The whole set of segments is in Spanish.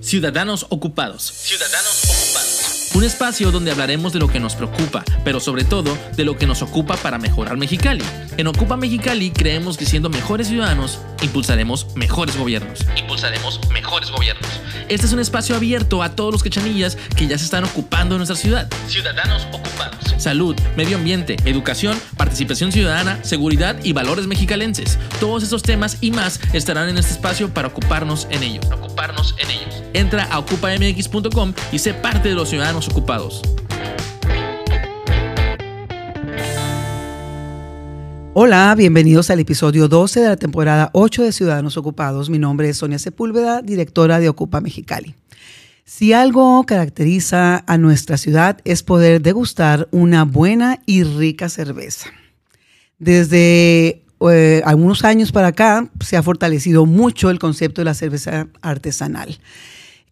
Ciudadanos Ocupados. Ciudadanos Ocupados. Un espacio donde hablaremos de lo que nos preocupa, pero sobre todo de lo que nos ocupa para mejorar Mexicali. En Ocupa Mexicali creemos que siendo mejores ciudadanos, impulsaremos mejores gobiernos. Impulsaremos mejores gobiernos. Este es un espacio abierto a todos los quechanillas que ya se están ocupando de nuestra ciudad. Ciudadanos ocupados. Salud, medio ambiente, educación, participación ciudadana, seguridad y valores mexicalenses. Todos esos temas y más estarán en este espacio para ocuparnos en ellos. Entra a ocupamx.com y sé parte de los ciudadanos ocupados. Hola, bienvenidos al episodio 12 de la temporada 8 de Ciudadanos Ocupados. Mi nombre es Sonia Sepúlveda, directora de Ocupa Mexicali. Si algo caracteriza a nuestra ciudad es poder degustar una buena y rica cerveza. Desde eh, algunos años para acá se ha fortalecido mucho el concepto de la cerveza artesanal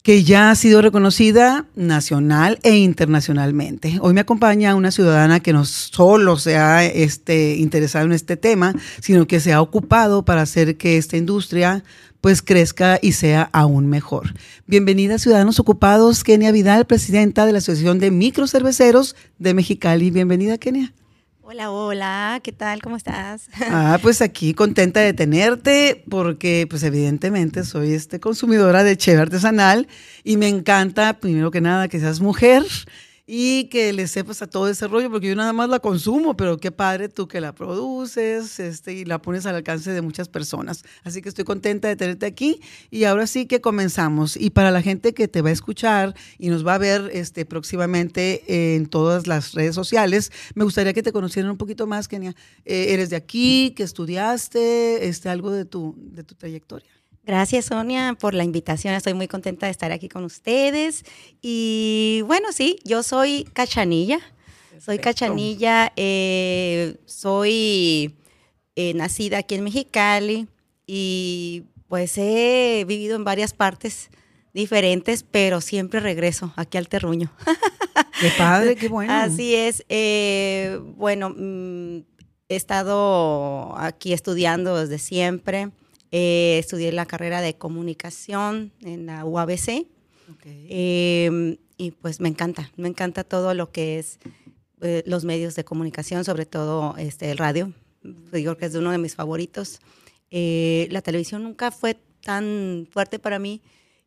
que ya ha sido reconocida nacional e internacionalmente. Hoy me acompaña una ciudadana que no solo se ha este, interesado en este tema, sino que se ha ocupado para hacer que esta industria pues crezca y sea aún mejor. Bienvenida Ciudadanos Ocupados, Kenia Vidal, presidenta de la Asociación de Microcerveceros de Mexicali. Bienvenida, Kenia. Hola, hola, ¿qué tal? ¿Cómo estás? Ah, pues aquí contenta de tenerte porque pues evidentemente soy este consumidora de cheve artesanal y me encanta primero que nada que seas mujer y que le sepas a todo ese rollo, porque yo nada más la consumo, pero qué padre tú que la produces este, y la pones al alcance de muchas personas. Así que estoy contenta de tenerte aquí y ahora sí que comenzamos. Y para la gente que te va a escuchar y nos va a ver este, próximamente en todas las redes sociales, me gustaría que te conocieran un poquito más, Kenia. Eh, ¿Eres de aquí? ¿Qué estudiaste? Este, ¿Algo de tu, de tu trayectoria? Gracias, Sonia, por la invitación. Estoy muy contenta de estar aquí con ustedes. Y bueno, sí, yo soy cachanilla. Soy cachanilla, eh, soy eh, nacida aquí en Mexicali y pues he vivido en varias partes diferentes, pero siempre regreso aquí al terruño. Qué padre, qué bueno. Así es. Eh, bueno, mm, he estado aquí estudiando desde siempre. Eh, estudié la carrera de comunicación en la UABC. Em, y pues me encanta, me encanta todo lo que es eh, los medios de comunicación, sobre todo este, el radio. Digo que es uno de mis favoritos. Eh, la televisión nunca fue tan fuerte para mí.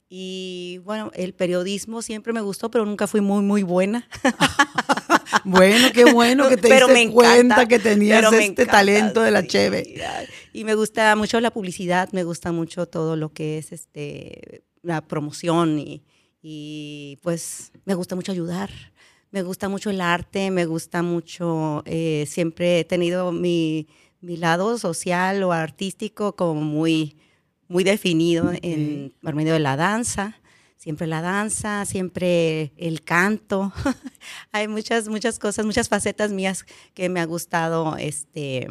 Y bueno, el periodismo siempre me gustó, pero nunca fui muy, muy buena. bueno, qué bueno que te diste cuenta que tenías este talento de la cheve. Y me gusta mucho la publicidad, me gusta mucho todo lo que es este la promoción y, y pues me gusta mucho ayudar. Me gusta mucho el arte, me gusta mucho, eh, siempre he tenido mi, mi, lado social o artístico como muy, muy definido en, por medio de la danza siempre la danza, siempre el canto. Hay muchas, muchas cosas, muchas facetas mías que me ha gustado este,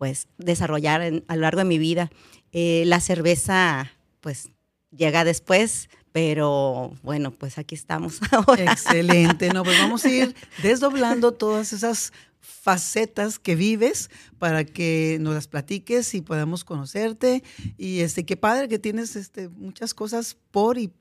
pues, desarrollar a lo largo de mi vida. Eh, la cerveza, pues, llega después, pero bueno, pues aquí estamos. Excelente, no, pues vamos a ir desdoblando todas esas facetas que vives para que nos las platiques y podamos conocerte. Y este, qué padre que tienes este, muchas cosas por y,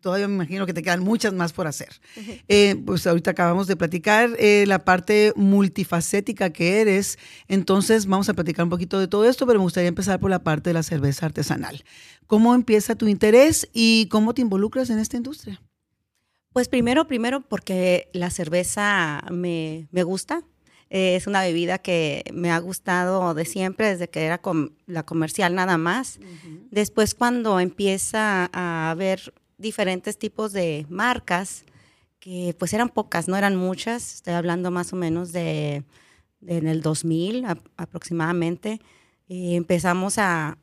todavía me imagino que te quedan muchas más por hacer. Eh, pues ahorita acabamos de platicar eh, la parte multifacética que eres, entonces vamos a platicar un poquito de todo esto, pero me gustaría empezar por la parte de la cerveza artesanal. ¿Cómo empieza tu interés y cómo te involucras en esta industria? Pues primero, primero porque la cerveza me, me gusta, es una bebida que me ha gustado de siempre, desde que era la comercial nada más. Después cuando empieza a haber diferentes tipos de marcas, que pues eran pocas, no eran muchas, estoy hablando más o menos de, en el 2000 aproximadamente, empezamos a,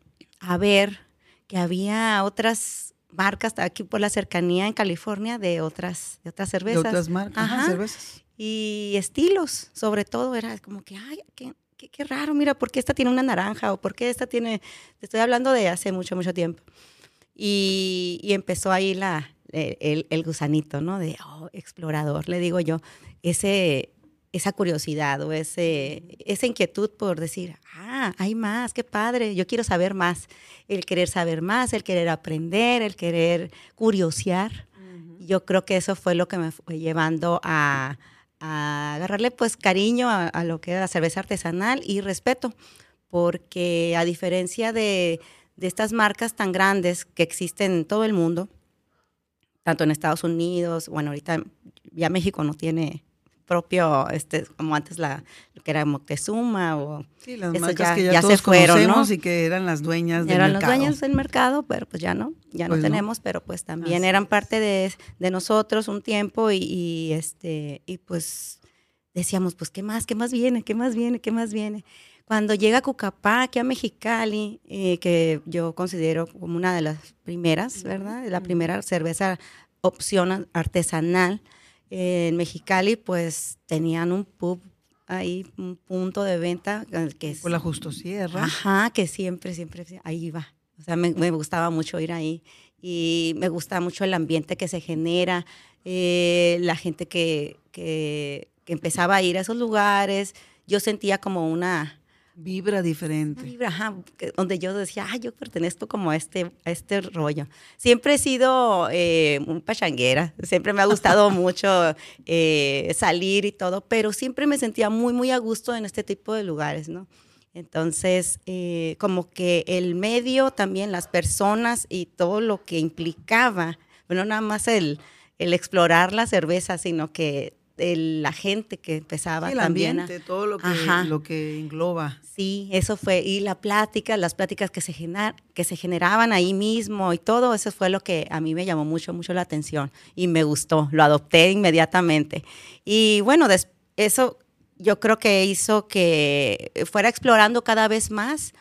ver que había otras marcas aquí por la cercanía en California de otras, de otras cervezas. De otras marcas, cervezas y estilos, sobre todo, era como que, ay, qué, qué, raro, mira, ¿por qué esta tiene una naranja? ¿O por qué esta tiene...? Te estoy hablando de hace mucho, mucho tiempo. Y, y empezó ahí la, el, el, gusanito, ¿no? De, oh, explorador, le digo yo. Ese, esa curiosidad o ese, esa inquietud por decir, ah, hay más, qué padre, yo quiero saber más, el querer saber más, el querer aprender, el querer curiosear. Yo creo que eso fue lo que me fue llevando a, agarrarle pues cariño a, lo que era la cerveza artesanal y respeto, porque a diferencia de, de estas marcas tan grandes que existen en todo el mundo, tanto en Estados Unidos, bueno, ahorita ya México no tiene propio, este, como antes la que era Moctezuma o sí, las marcas que ya, se fueron, ¿no? y que eran las dueñas del eran mercado. Eran las dueñas del mercado, pero pues ya no, ya no pues tenemos, pero pues también eran parte de, de, nosotros un tiempo y, y, este y pues decíamos, pues qué más, qué más viene, qué más viene, qué más viene. Cuando llega Cucapá, aquí a Mexicali, eh, que yo considero como una de las primeras, ¿verdad? La primera cerveza opción artesanal, en Mexicali, pues tenían un pub ahí, un punto de venta. Que Por la Justo Sierra. Ajá, que siempre, siempre, ahí iba. O sea, me, gustaba mucho ir ahí y me gusta mucho el ambiente que se genera, eh, la gente que, que, que empezaba a ir a esos lugares. Yo sentía como una, Vibra diferente. vibra, ajá, donde yo decía, ah, yo pertenezco como a este, a este rollo. Siempre he sido eh, un pachanguera, siempre me ha gustado mucho eh, salir y todo, pero siempre me sentía muy, muy a gusto en este tipo de lugares, ¿no? Entonces, eh, como que el medio también, las personas y todo lo que implicaba, bueno, nada más el, el explorar la cerveza, sino que la gente que empezaba el también. ambiente, todo lo que, lo que engloba. Sí, eso fue, y la plática, las pláticas que se, que se generaban ahí mismo y todo eso fue lo que a mí me llamó mucho, mucho la atención y me gustó, lo adopté inmediatamente. Y bueno, eso yo creo que hizo que fuera explorando cada vez más.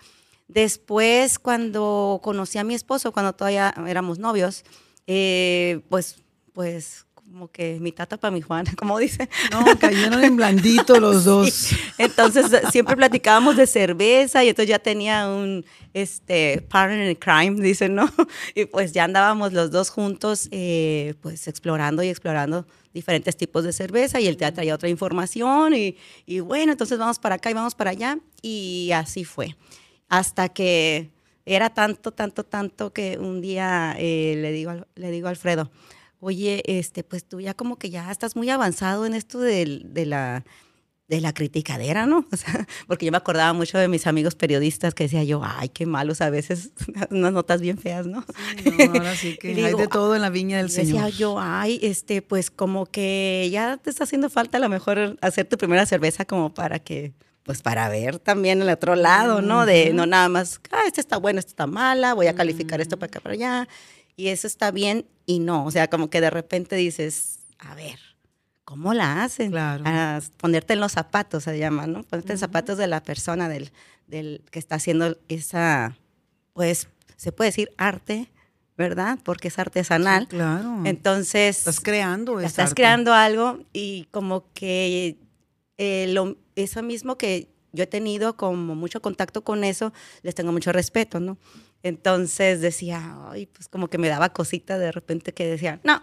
Después, cuando conocí a mi esposo, cuando todavía éramos novios, eh, pues, pues como que mi tata para mi Juan, como dice. No, cayeron en blandito los dos. Entonces siempre platicábamos de cerveza y entonces ya tenía un este, partner in crime, dicen, ¿no? Y pues ya andábamos los dos juntos, eh, pues explorando y explorando diferentes tipos de cerveza y él te traía otra información y, y, bueno, entonces vamos para acá y vamos para allá y así fue. Hasta que era tanto, tanto, tanto que un día eh, le, digo, le digo a Alfredo, oye, este, pues tú ya como que ya estás muy avanzado en esto de, de la de la criticadera, ¿no? O sea, porque yo me acordaba mucho de mis amigos periodistas que decía yo, ay, qué malos a veces, unas notas bien feas, ¿no? Sí, no ahora sí que hay de todo en la viña del Señor. Decía yo, ay, este, pues como que ya te está haciendo falta a lo mejor hacer tu primera cerveza como para que, pues para ver también el otro lado, ¿no? De no nada más, ah, esta está buena, esta está mala, voy a calificar esto para acá, para allá y eso está bien y no. O sea, como que de repente dices, a ver, ¿cómo la hacen? Claro. A ponerte en los zapatos, se llama, ¿no? Ponerte en zapatos de la persona, del, del que está haciendo esa, pues, se puede decir arte, ¿verdad? Porque es artesanal. claro. Entonces. Estás creando Estás creando algo y como que eh, lo, eso mismo que yo he tenido como mucho contacto con eso, les tengo mucho respeto, ¿no? Entonces decía, ay, pues como que me daba cosita de repente que decía, no,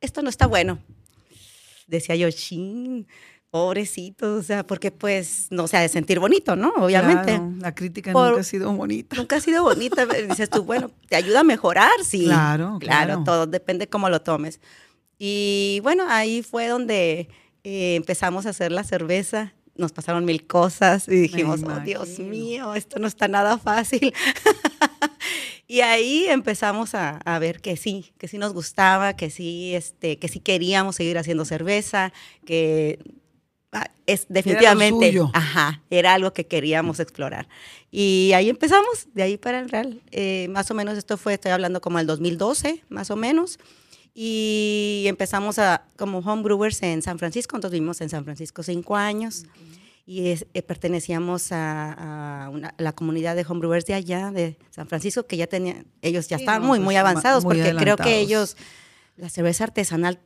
esto no está bueno. Decía yo, chin, pobrecito, o sea, porque pues no se ha de sentir bonito, ¿no? Obviamente. la crítica nunca ha sido bonita. Nunca ha sido bonita. Dices tú, bueno, ¿te ayuda a mejorar? Sí. Claro, claro. Claro, todo depende cómo lo tomes. Y bueno, ahí fue donde eh, empezamos a hacer la cerveza nos pasaron mil cosas y dijimos, oh Dios mío, esto no está nada fácil. y ahí empezamos a, a, ver que sí, que sí nos gustaba, que sí, este, que sí queríamos seguir haciendo cerveza, que ah, es definitivamente, era, ajá, era algo que queríamos explorar. Y ahí empezamos, de ahí para el real. Eh, más o menos esto fue, estoy hablando como el 2012, más o menos y empezamos a, como homebrewers en San Francisco, entonces vivimos en San Francisco cinco años y eh, pertenecíamos a, la comunidad de homebrewers de allá, de San Francisco, que ya tenían, ellos ya estaban muy, pues, muy avanzados, porque creo que ellos, la cerveza artesanal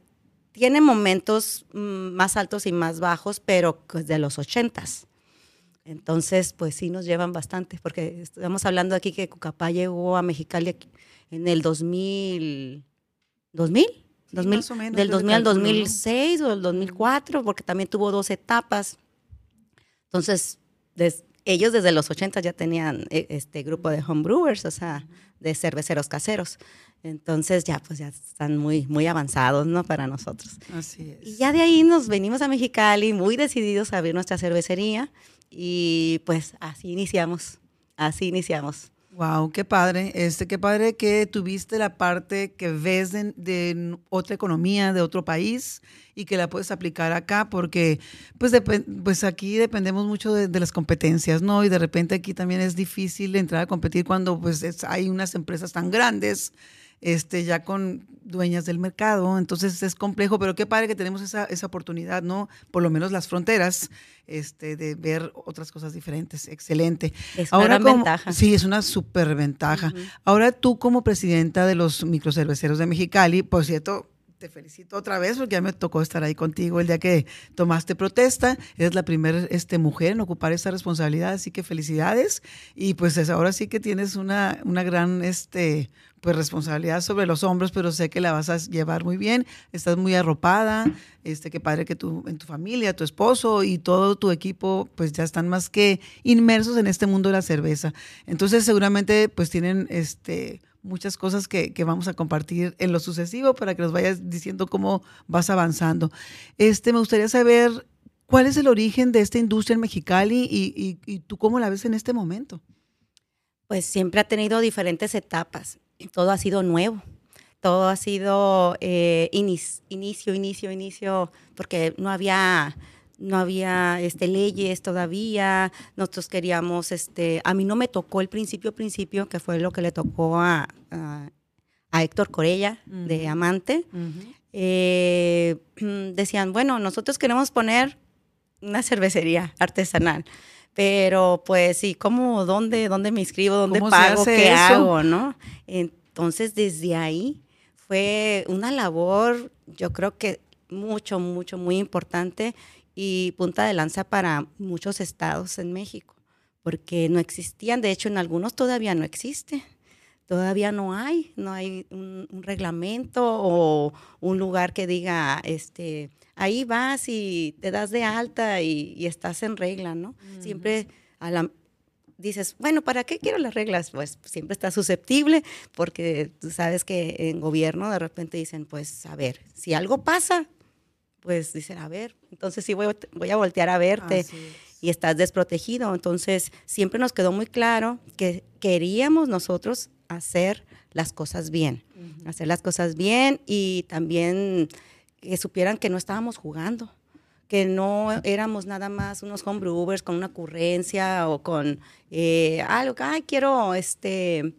tiene momentos mm, más altos y más bajos, pero pues, de los ochentas. Entonces, pues sí nos llevan bastante, porque estamos hablando aquí que Cucapá llegó a Mexicali en el 2000, ¿2000? más o menos, del 2000 al 2006 o el 2004, porque también tuvo dos etapas. Entonces, ellos desde los 80 ya tenían eh, este grupo de homebrewers, o sea, de cerveceros caseros. Entonces ya pues ya están muy, muy avanzados, ¿no? Para nosotros. Así es. Y ya de ahí nos venimos a Mexicali muy decididos a abrir nuestra cervecería y pues así iniciamos, así iniciamos. Wow, qué padre. Este, qué padre que tuviste la parte que ves de, otra economía, de otro país y que la puedes aplicar acá, porque pues, pues aquí dependemos mucho de, las competencias, ¿no? Y de repente aquí también es difícil entrar a competir cuando pues hay unas empresas tan grandes este, ya con dueñas del mercado, entonces es complejo, pero qué padre que tenemos esa, esa oportunidad, ¿no? Por lo menos las fronteras, este, de ver otras cosas diferentes. Excelente. Es una Ahora, ventaja. Sí, es una súper ventaja. Ahora tú como presidenta de los microcerveceros de Mexicali, por cierto, te felicito otra vez porque ya me tocó estar ahí contigo el día que tomaste protesta. Eres la primera este, mujer en ocupar esa responsabilidad, así que felicidades. Y pues ahora sí que tienes una, una gran este, pues, responsabilidad sobre los hombros, pero sé que la vas a llevar muy bien. Estás muy arropada. Este, qué padre que tú, en tu familia, tu esposo y todo tu equipo, pues ya están más que inmersos en este mundo de la cerveza. Entonces seguramente pues tienen este muchas cosas que, vamos a compartir en lo sucesivo para que nos vayas diciendo cómo vas avanzando. Este, me gustaría saber cuál es el origen de esta industria en Mexicali y, y, tú cómo la ves en este momento. Pues siempre ha tenido diferentes etapas. Todo ha sido nuevo. Todo ha sido eh, inicio, inicio, inicio, porque no había no había este, leyes todavía, nosotros queríamos, este, a mí no me tocó el principio, principio, que fue lo que le tocó a, a, Héctor Corella, de Amante. Eh, decían, bueno, nosotros queremos poner una cervecería artesanal. Pero pues sí, ¿cómo, dónde, dónde me inscribo, dónde pago, qué hago, no? Entonces desde ahí fue una labor, yo creo que mucho, mucho, muy importante y punta de lanza para muchos estados en México, porque no existían, de hecho en algunos todavía no existe, todavía no hay, no hay un, reglamento o un lugar que diga, este, ahí vas y te das de alta y, estás en regla, ¿no? Siempre dices, bueno, ¿para qué quiero las reglas? Pues siempre estás susceptible porque tú sabes que en gobierno de repente dicen, pues a ver, si algo pasa, pues dicen, a ver, entonces sí voy, voy a voltear a verte y estás desprotegido. Entonces siempre nos quedó muy claro que queríamos nosotros hacer las cosas bien, hacer las cosas bien y también que supieran que no estábamos jugando, que no éramos nada más unos homebrewers con una ocurrencia o con eh, algo, ay, quiero este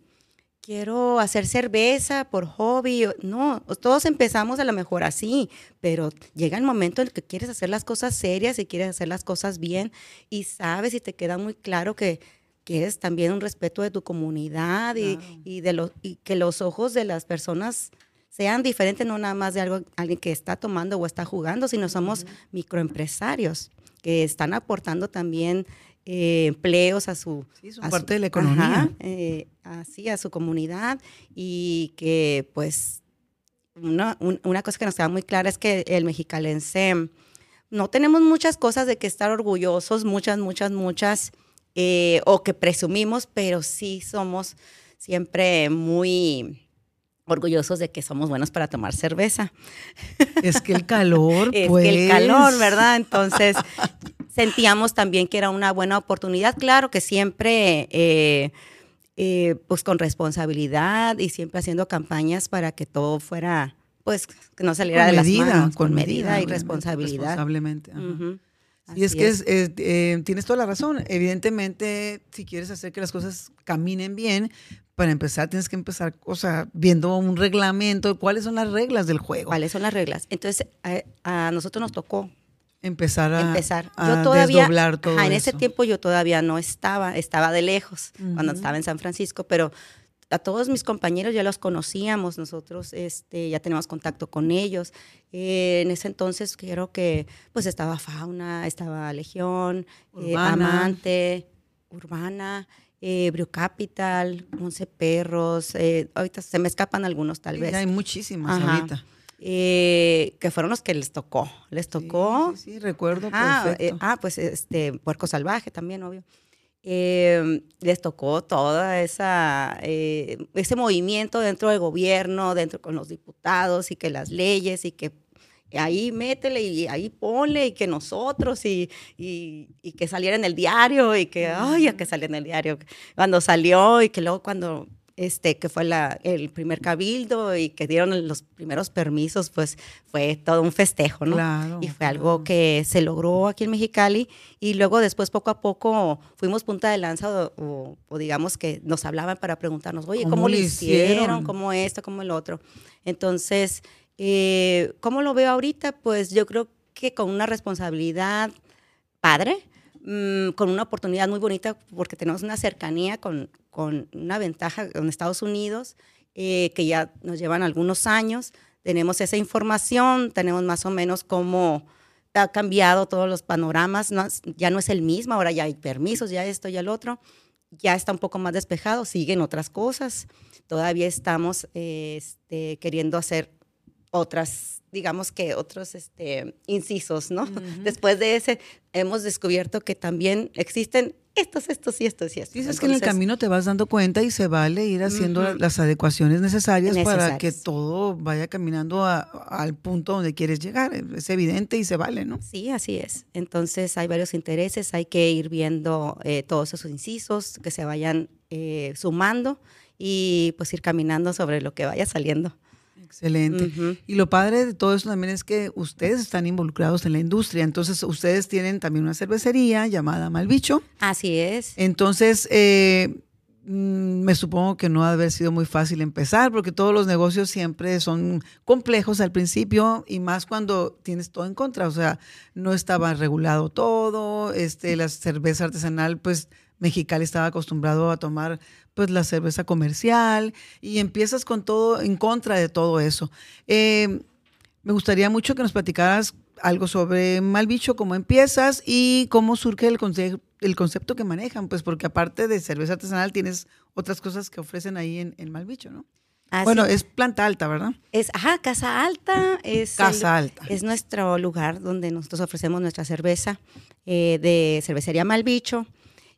quiero hacer cerveza por hobby. No, todos empezamos a lo mejor así, pero llega el momento en el que quieres hacer las cosas serias y quieres hacer las cosas bien y sabes y te queda muy claro que quieres también un respeto de tu comunidad y, de los, y que los ojos de las personas sean diferentes, no nada más de algo, alguien que está tomando o está jugando, sino somos microempresarios que están aportando también eh, empleos a su... parte de la economía. Eh, así, a su comunidad y que pues una, una, cosa que nos queda muy clara es que el mexicalense no tenemos muchas cosas de que estar orgullosos, muchas, muchas, muchas, eh, o que presumimos, pero sí somos siempre muy orgullosos de que somos buenos para tomar cerveza. Es que el calor, es pues. que el calor, pues. ¿verdad? Entonces, sentíamos también que era una buena oportunidad. Claro que siempre, eh, eh, pues con responsabilidad y siempre haciendo campañas para que todo fuera, pues, que no saliera de las manos. Con, medida, y responsabilidad. Responsablemente. Y es que eh, tienes toda la razón. Evidentemente, si quieres hacer que las cosas caminen bien, para empezar tienes que empezar, o sea, viendo un reglamento, cuáles son las reglas del juego. ¿Cuáles son las reglas? Entonces, a, nosotros nos tocó empezar a, empezar. yo todavía, desdoblar todo En ese tiempo yo todavía no estaba, estaba de lejos, cuando estaba en San Francisco, pero a todos mis compañeros ya los conocíamos, nosotros este, ya tenemos contacto con ellos. Eh, en ese entonces creo que pues estaba Fauna, estaba Legión, eh, Amante, Urbana eh, Brew Capital, Once Perros, eh, ahorita se me escapan algunos tal vez. hay muchísimas ahorita. eh, que fueron los que les tocó. Les tocó. Sí, sí, recuerdo. Ah, ah, pues este, Puerco Salvaje también, obvio. les tocó toda esa ese movimiento dentro del gobierno, dentro con los diputados y que las leyes y que ahí métele y ahí ponle y que nosotros y, y, que saliera en el diario y que, ay, que saliera en el diario. Cuando salió y que luego cuando, este, que fue la, el primer cabildo y que dieron los primeros permisos, pues fue todo un festejo, ¿no? Claro, y fue algo que se logró aquí en Mexicali y luego después poco a poco fuimos punta de lanza o, digamos que nos hablaban para preguntarnos, oye, ¿cómo, lo hicieron? ¿Cómo esto? ¿Cómo el otro? Entonces, eh, ¿Cómo lo veo ahorita? Pues yo creo que con una responsabilidad padre, mm, con una oportunidad muy bonita porque tenemos una cercanía con, con una ventaja con Estados Unidos eh, que ya nos llevan algunos años. Tenemos esa información, tenemos más o menos cómo ha cambiado todos los panoramas, ya no es el mismo, ahora ya hay permisos, ya esto, ya el otro, ya está un poco más despejado, siguen otras cosas. Todavía estamos este, queriendo hacer otras, digamos que otros este, incisos, ¿no? Después de ese, hemos descubierto que también existen estos, estos y estos y estos. Dices que en el camino te vas dando cuenta y se vale ir haciendo las adecuaciones necesarias, para que todo vaya caminando al punto donde quieres llegar. Es evidente y se vale, ¿no? Sí, así es. Entonces hay varios intereses, hay que ir viendo eh, todos esos incisos que se vayan eh, sumando y pues ir caminando sobre lo que vaya saliendo. Excelente. Y lo padre de todo eso también es que ustedes están involucrados en la industria. Entonces, ustedes tienen también una cervecería llamada Malbicho. Así es. Entonces, eh, mm, me supongo que no ha de haber sido muy fácil empezar, porque todos los negocios siempre son complejos al principio y más cuando tienes todo en contra. O sea, no estaba regulado todo, este, la cerveza artesanal, pues Mexicali estaba acostumbrado a tomar pues la cerveza comercial y empiezas con todo en contra de todo eso. Eh, me gustaría mucho que nos platicaras algo sobre Malbicho, cómo empiezas y cómo surge el, el concepto que manejan, pues porque aparte de cerveza artesanal tienes otras cosas que ofrecen ahí en, en ¿no? bueno, es planta alta, ¿verdad? Es, ajá, casa alta. Es casa alta. Es nuestro lugar donde nosotros ofrecemos nuestra cerveza eh, de cervecería Malbicho.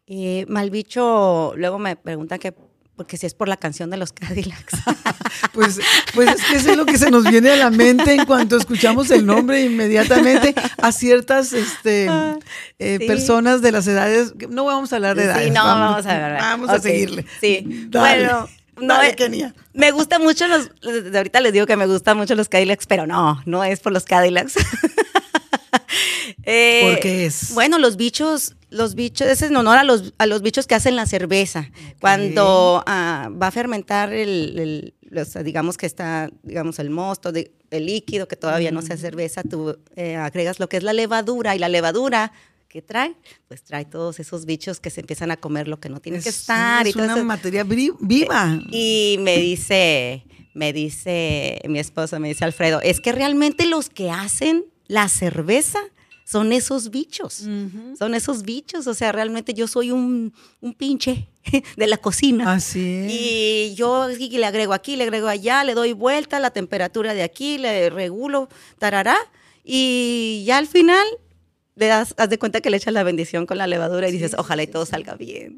Eh, Malbicho, luego me preguntan que porque si es por la canción de los Cadillacs. pues, pues es que eso es lo que se nos viene a la mente en cuanto escuchamos el nombre inmediatamente a ciertas este, ah, eh, personas de las edades. No vamos a hablar de edades. Sí, no, vamos, a ver. Vamos a seguirle. Sí. bueno. No, eh, me gusta mucho los, ahorita les digo que me gustan mucho los Cadillacs, pero no, no es por los Cadillacs. eh, ¿Por qué es? Bueno, los bichos, los bichos, ese es en honor a los, a los bichos que hacen la cerveza. Cuando ah, va a fermentar el, digamos que está, digamos, el mosto, de, el líquido que todavía no sea cerveza, tú eh, agregas lo que es la levadura y la levadura ¿qué trae? Pues trae todos esos bichos que se empiezan a comer lo que no tiene que estar. Es una materia viva. Y me dice, me dice mi esposo, me dice Alfredo, es que realmente los que hacen la cerveza son esos bichos, son esos bichos, o sea, realmente yo soy un, pinche de la cocina. Así es. Y yo le agrego aquí, le agrego allá, le doy vuelta, la temperatura de aquí, le regulo, tarará, y ya al final le das, haz de cuenta que le echas la bendición con la levadura y dices, ojalá y todo salga bien.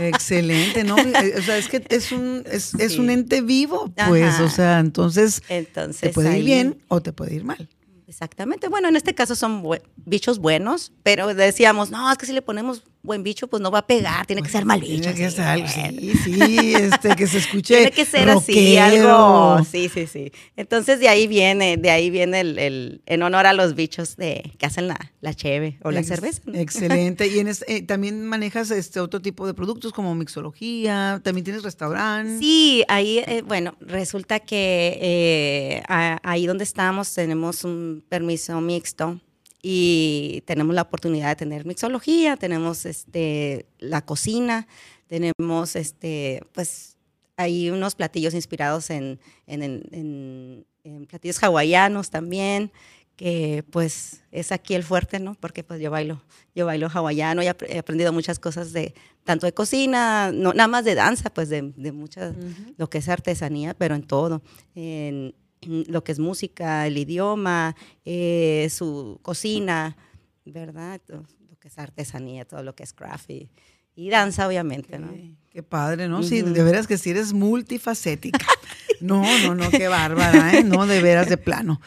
Excelente, ¿no? O sea, es que es un, es, es un ente vivo, pues, o sea, entonces, entonces te puede ir bien o te puede ir mal. Exactamente. Bueno, en este caso son bichos buenos, pero decíamos, no, es que si le ponemos buen bicho, pues no va a pegar, tiene que ser mal bicho. Tiene que ser algo, sí, sí, este, que se escuche. tiene que ser así, algo. Sí, sí, sí. Entonces de ahí viene, de ahí viene el, en honor a los bichos de que hacen la, la cheve o la cerveza. Excelente. y en eh, también manejas este otro tipo de productos como mixología, también tienes restaurante. Sí, ahí, eh, bueno, resulta que eh, ahí donde estamos tenemos un permiso mixto y tenemos la oportunidad de tener mixología, tenemos este, la cocina, tenemos este, pues hay unos platillos inspirados en, en, platillos hawaianos también, que pues es aquí el fuerte, ¿no? Porque pues yo bailo, yo bailo hawaiano y he aprendido muchas cosas de, tanto de cocina, no nada más de danza, pues de, de muchas, lo que es artesanía, pero en todo. En, lo que es música, el idioma, eh, su cocina, ¿verdad? Lo que es artesanía, todo lo que es craft y, danza, obviamente, ¿no? Qué padre, ¿no? Sí, de veras que sí eres multifacética. no, no, no, qué bárbara, ¿eh? No, de veras, de plano.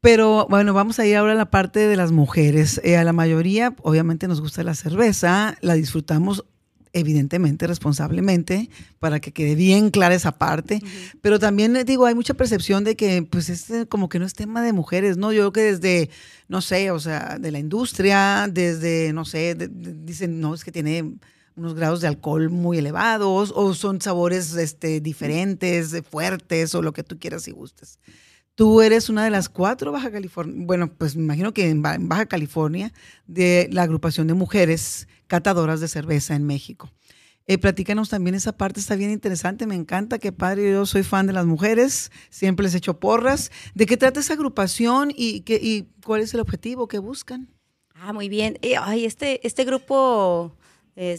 Pero bueno, vamos a ir ahora a la parte de las mujeres. Eh, a la mayoría, obviamente, nos gusta la cerveza, la disfrutamos evidentemente, responsablemente, para que quede bien clara esa parte. Pero también eh, digo, hay mucha percepción de que, pues, este como que no es tema de mujeres, ¿no? Yo creo que desde, no sé, o sea, de la industria, desde, no sé, dicen, no, es que tiene unos grados de alcohol muy elevados, o son sabores este, diferentes, fuertes, o lo que tú quieras y gustes. Tú eres una de las cuatro Baja California, bueno, pues me imagino que en Baja California, de la agrupación de mujeres catadoras de cerveza en México. Eh, platícanos también esa parte, está bien interesante, me encanta, qué padre, yo soy fan de las mujeres, siempre les echo porras. ¿De qué trata esa agrupación y, qué, y cuál es el objetivo que buscan? Ah, muy bien. Eh, ay, este, este grupo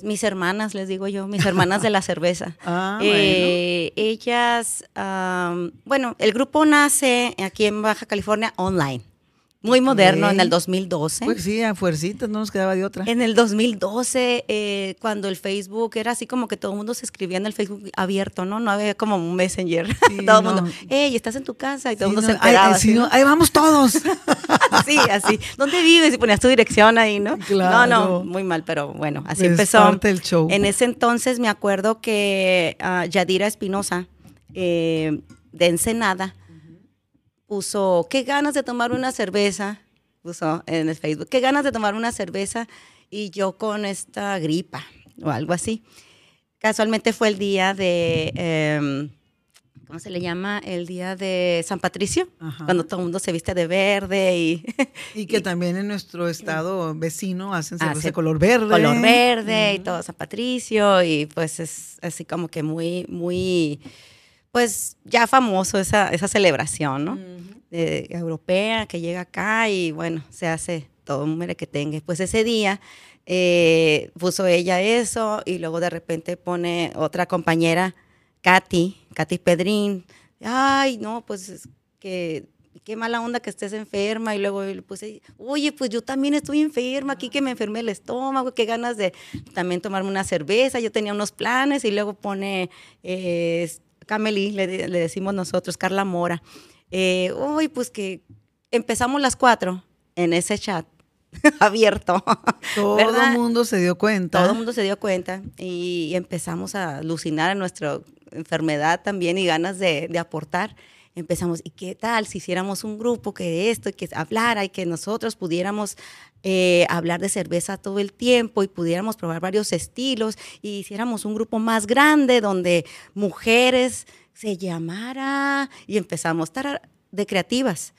mis hermanas, les digo yo, mis hermanas de la cerveza. Ah, eh, ellas, bueno, el grupo nace aquí en Baja California online. Muy moderno, en el 2012. Pues sí, a fuercitas, no nos quedaba de otra. En el 2012, eh, cuando el Facebook era así como que todo el mundo se escribía en el Facebook abierto, ¿no? No había como un Messenger. todo el mundo, hey, estás en tu casa y todo el mundo se enteraba. ahí vamos todos. sí, así. ¿Dónde vives? Y ponías tu dirección ahí, ¿no? Claro. No, no, muy mal, pero bueno, así empezó. el show. En ese entonces me acuerdo que uh, Yadira Espinosa, eh, de Ensenada, puso, qué ganas de tomar una cerveza, puso en el Facebook, qué ganas de tomar una cerveza y yo con esta gripa o algo así. Casualmente fue el día de, em, ¿cómo se le llama? El día de San Patricio, cuando todo el mundo se viste de verde y... y que también en nuestro estado vecino hacen cerveza de color verde. Color verde y todo San Patricio y pues es así como que muy, muy pues ya famoso esa, esa celebración, ¿no? europea que llega acá y bueno, se hace todo un tenga. Pues ese día eh, puso ella eso y luego de repente pone otra compañera, Katy, Katy Pedrín, ay, no, pues que qué mala onda que estés enferma. Y luego le puse, oye, pues yo también estoy enferma, aquí que me enfermé el estómago, qué ganas de también tomarme una cerveza. Yo tenía unos planes y luego pone eh, Cameli, le, decimos nosotros, Carla Mora. Eh, uy, pues que empezamos las cuatro en ese chat abierto. Todo el mundo se dio cuenta. Todo el mundo se dio cuenta y empezamos a alucinar a nuestra enfermedad también y ganas de, de aportar empezamos, ¿y qué tal si hiciéramos un grupo que esto, y que hablara y que nosotros pudiéramos eh, hablar de cerveza todo el tiempo y pudiéramos probar varios estilos y hiciéramos un grupo más grande donde mujeres se llamara y empezamos a estar de creativas.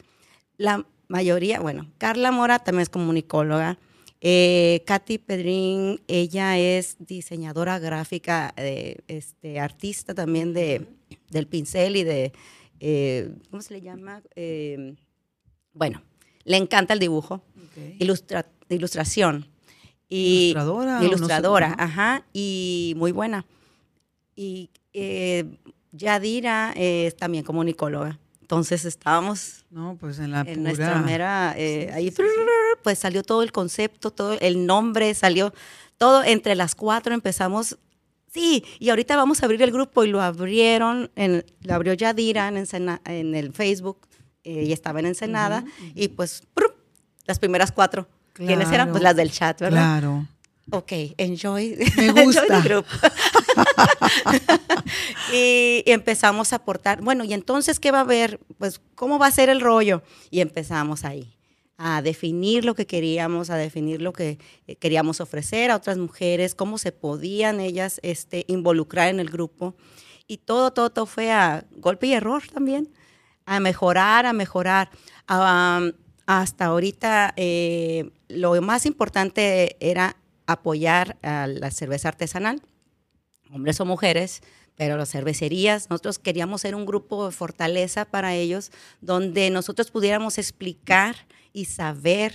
La mayoría, bueno, Carla Mora también es comunicóloga. Eh, Katy Pedrín, ella es diseñadora gráfica, eh, este, artista también de, del pincel y de, eh, ¿cómo se le llama? Eh, bueno, le encanta el dibujo, ilustración. Y, ilustradora. Ilustradora, ajá, y muy buena. Y eh, Yadira es también comunicóloga. Entonces estábamos no, pues en, la en nuestra mera, ahí pues salió todo el concepto, todo el nombre, salió todo. Entre las cuatro empezamos sí, y ahorita vamos a abrir el grupo y lo abrieron, en, lo abrió Yadira en, en el Facebook eh, y estaba en Ensenada y pues las primeras cuatro. ¿Quiénes eran? Pues las del chat, ¿verdad? Claro. Ok, enjoy, Me gusta. enjoy the group. y, y, empezamos a aportar, bueno, y entonces, ¿qué va a haber? Pues, ¿cómo va a ser el rollo? Y empezamos ahí a definir lo que queríamos, a definir lo que eh, queríamos ofrecer a otras mujeres, cómo se podían ellas este, involucrar en el grupo. Y todo, todo, todo fue a golpe y error también, a mejorar, a mejorar. hasta ahorita eh, lo más importante era apoyar a la cerveza artesanal, hombres o mujeres, pero las cervecerías, nosotros queríamos ser un grupo de fortaleza para ellos, donde nosotros pudiéramos explicar y saber,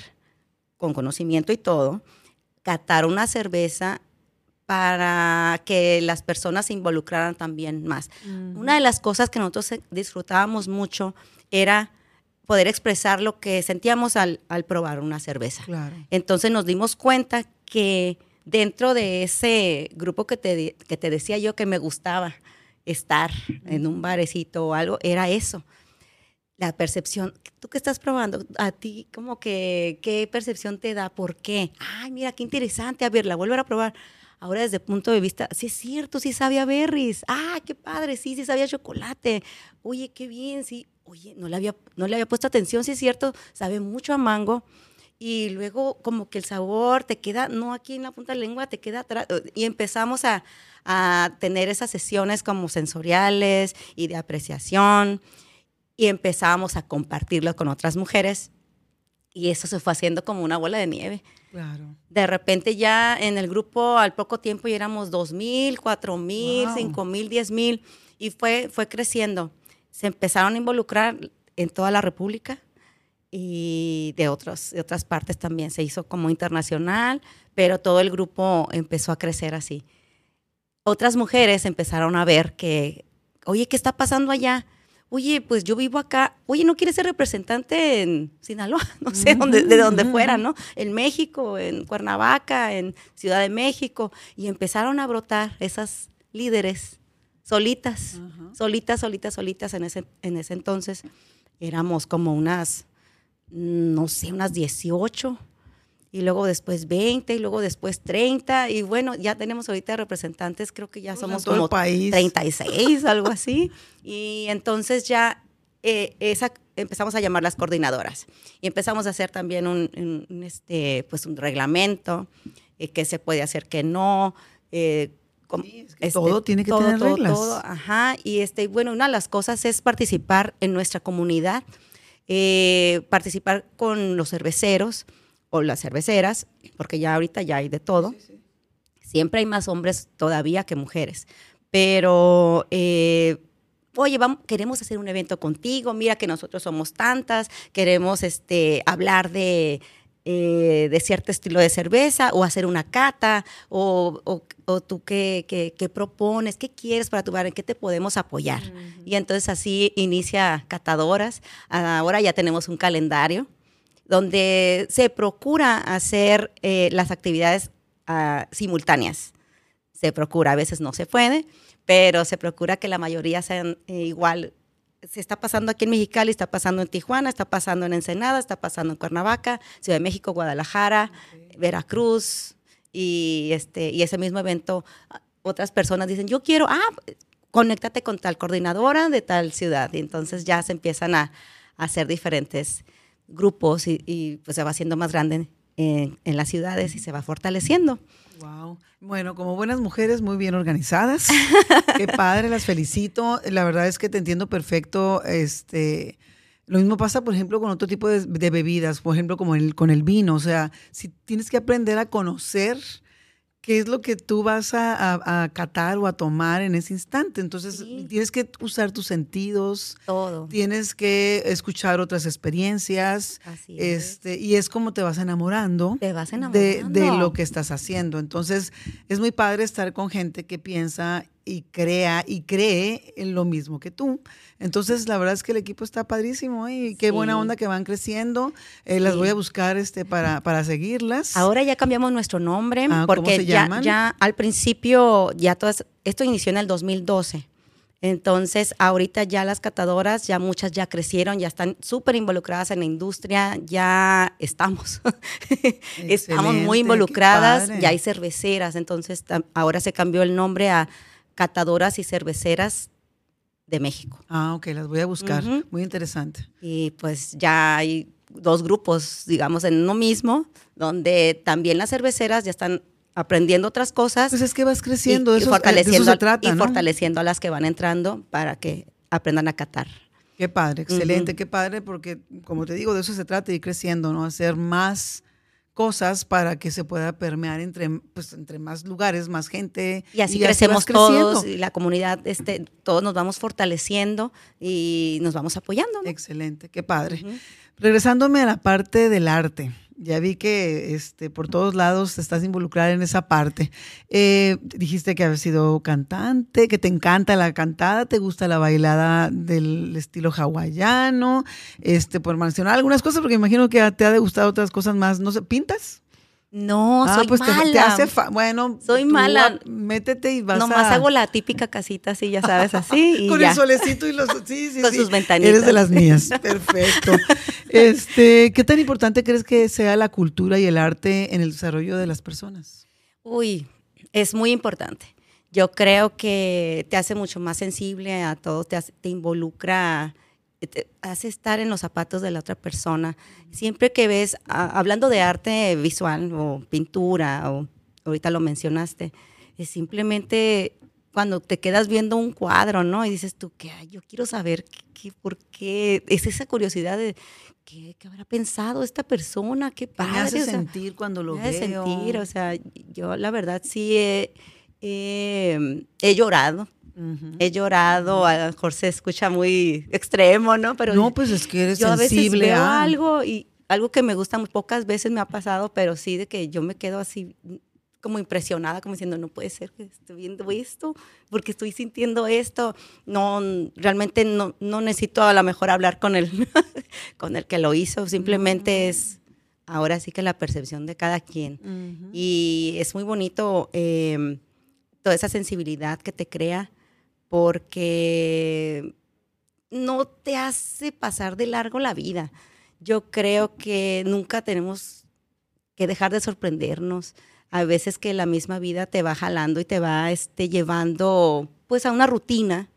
con conocimiento y todo, catar una cerveza para que las personas se involucraran también más. Una de las cosas que nosotros disfrutábamos mucho era poder expresar lo que sentíamos al, probar una cerveza. Entonces nos dimos cuenta que dentro de ese grupo que te, que te decía yo que me gustaba estar en un barecito o algo, era eso. La percepción, tú que estás probando, a ti como que, ¿qué percepción te da? ¿Por qué? Ay, mira, qué interesante, a ver, la volver a probar. Ahora desde el punto de vista, sí es cierto, sí sabía berries. Ah, qué padre, sí, sí sabía chocolate. Oye, qué bien, sí. Oye, no le había, no le había puesto atención, sí es cierto, sabe mucho a mango y luego como que el sabor te queda, no aquí en la punta de la lengua, te queda atrás. Y empezamos a, tener esas sesiones como sensoriales y de apreciación y empezamos a compartirlo con otras mujeres y eso se fue haciendo como una bola de nieve. Claro. De repente ya en el grupo al poco tiempo ya éramos 2.000, 4.000, wow. 5.000, 10.000 y fue, fue creciendo. Se empezaron a involucrar en toda la República y de, otros, de otras partes también. Se hizo como internacional, pero todo el grupo empezó a crecer así. Otras mujeres empezaron a ver que, oye, ¿qué está pasando allá? Oye, pues yo vivo acá. Oye, ¿no quieres ser representante en Sinaloa? No sé, de donde fuera, ¿no? En México, en Cuernavaca, en Ciudad de México. Y empezaron a brotar esas líderes solitas, solitas, solitas, solitas en ese, en ese entonces. Éramos como unas no sé, unas 18 y luego después 20 y luego después 30 y bueno, ya tenemos ahorita representantes, creo que ya somos como 36, algo así. Y entonces ya eh, esa, empezamos a llamar las coordinadoras y empezamos a hacer también un, este, pues un reglamento, eh, que se puede hacer, que no. Eh, este, todo tiene que tener reglas. Todo, ajá. Y este, bueno, una de las cosas es participar en nuestra comunidad eh, participar con los cerveceros o las cerveceras, porque ya ahorita ya hay de todo. Siempre hay más hombres todavía que mujeres, pero... Eh, oye, vamos, queremos hacer un evento contigo, mira que nosotros somos tantas, queremos este, hablar de eh, de cierto estilo de cerveza o hacer una cata o, o, tú qué, qué, propones, qué quieres para tu bar, en qué te podemos apoyar. Y entonces así inicia Catadoras. Ahora ya tenemos un calendario donde se procura hacer eh, las actividades uh, simultáneas. Se procura, a veces no se puede, pero se procura que la mayoría sean eh, igual se está pasando aquí en Mexicali, está pasando en Tijuana, está pasando en Ensenada, está pasando en Cuernavaca, Ciudad de México, Guadalajara, Veracruz y este y ese mismo evento otras personas dicen, "Yo quiero, ah, conéctate con tal coordinadora de tal ciudad." Y entonces ya se empiezan a, hacer diferentes grupos y, pues se va haciendo más grande en, en las ciudades y se va fortaleciendo. Wow. Bueno, como buenas mujeres muy bien organizadas. Qué padre, las felicito. La verdad es que te entiendo perfecto. Este, lo mismo pasa, por ejemplo, con otro tipo de, de bebidas, por ejemplo, como el, con el vino. O sea, si tienes que aprender a conocer qué es lo que tú vas a, a, catar o a tomar en ese instante. Entonces, tienes que usar tus sentidos. Todo. Tienes que escuchar otras experiencias. Así este, Y es como te vas enamorando. Te vas enamorando. De, de lo que estás haciendo. Entonces, es muy padre estar con gente que piensa y crea y cree en lo mismo que tú. Entonces, la verdad es que el equipo está padrísimo y qué buena onda que van creciendo. Eh, las voy a buscar este para, para seguirlas. Ahora ya cambiamos nuestro nombre ah, porque ya, ya al principio, ya todas, esto inició en el 2012. Entonces, ahorita ya las catadoras, ya muchas ya crecieron, ya están súper involucradas en la industria, ya estamos, estamos muy involucradas, ya hay cerveceras, entonces ahora se cambió el nombre a catadoras y cerveceras de México. Ah, ok, las voy a buscar. Muy interesante. Y pues ya hay dos grupos, digamos, en uno mismo, donde también las cerveceras ya están aprendiendo otras cosas. Pues es que vas creciendo, y, eso, fortaleciendo, se trata, y fortaleciendo a las que van entrando para que aprendan a catar. Qué padre, excelente, qué padre, porque como te digo, de eso se trata, ir creciendo, ¿no? Hacer más cosas para que se pueda permear entre, pues, entre más lugares, más gente. Y así crecemos todos, y la comunidad, este, todos nos vamos fortaleciendo y nos vamos apoyando. Excelente, qué padre. Regresándome a la parte del arte, Ya vi que este, por todos lados estás involucrada en esa parte. Eh, dijiste que habías sido cantante, que te encanta la cantada, te gusta la bailada del estilo hawaiano, este, por mencionar algunas cosas, porque imagino que te ha de gustar otras cosas más. No sé, ¿pintas? No, ah, soy pues mala. Te, hace bueno, soy mala. Métete y vas Nomás hago la típica casita así, ya sabes, así. Con el solecito y los sí, sí, Con sus ventanitas. Eres de las mías. Perfecto. este, ¿qué tan importante crees que sea la cultura y el arte en el desarrollo de las personas? Uy, es muy importante. Yo creo que te hace mucho más sensible a todo, te, te involucra hace estar en los zapatos de la otra persona. Siempre que ves, hablando de arte visual o pintura, o ahorita lo mencionaste, es simplemente cuando te quedas viendo un cuadro, ¿no? Y dices tú, que yo quiero saber qué, por qué, es esa curiosidad de qué, habrá pensado esta persona, qué padre. Me hace sentir cuando lo me veo. sentir, o sea, yo la verdad sí he llorado He llorado, a lo mejor se escucha muy extremo, ¿no? Pero no, pues es que eres yo sensible. a veces veo algo y algo que me gusta muy pocas veces me ha pasado, pero sí de que yo me quedo así como impresionada, como diciendo, no puede ser que esté viendo esto, porque estoy sintiendo esto. No, realmente no, no necesito a lo mejor hablar con el, con el que lo hizo, simplemente es ahora sí que la percepción de cada quien. Y es muy bonito eh, toda esa sensibilidad que te crea porque no te hace pasar de largo la vida. Yo creo que nunca tenemos que dejar de sorprendernos. A veces que la misma vida te va jalando y te va este, llevando pues a una rutina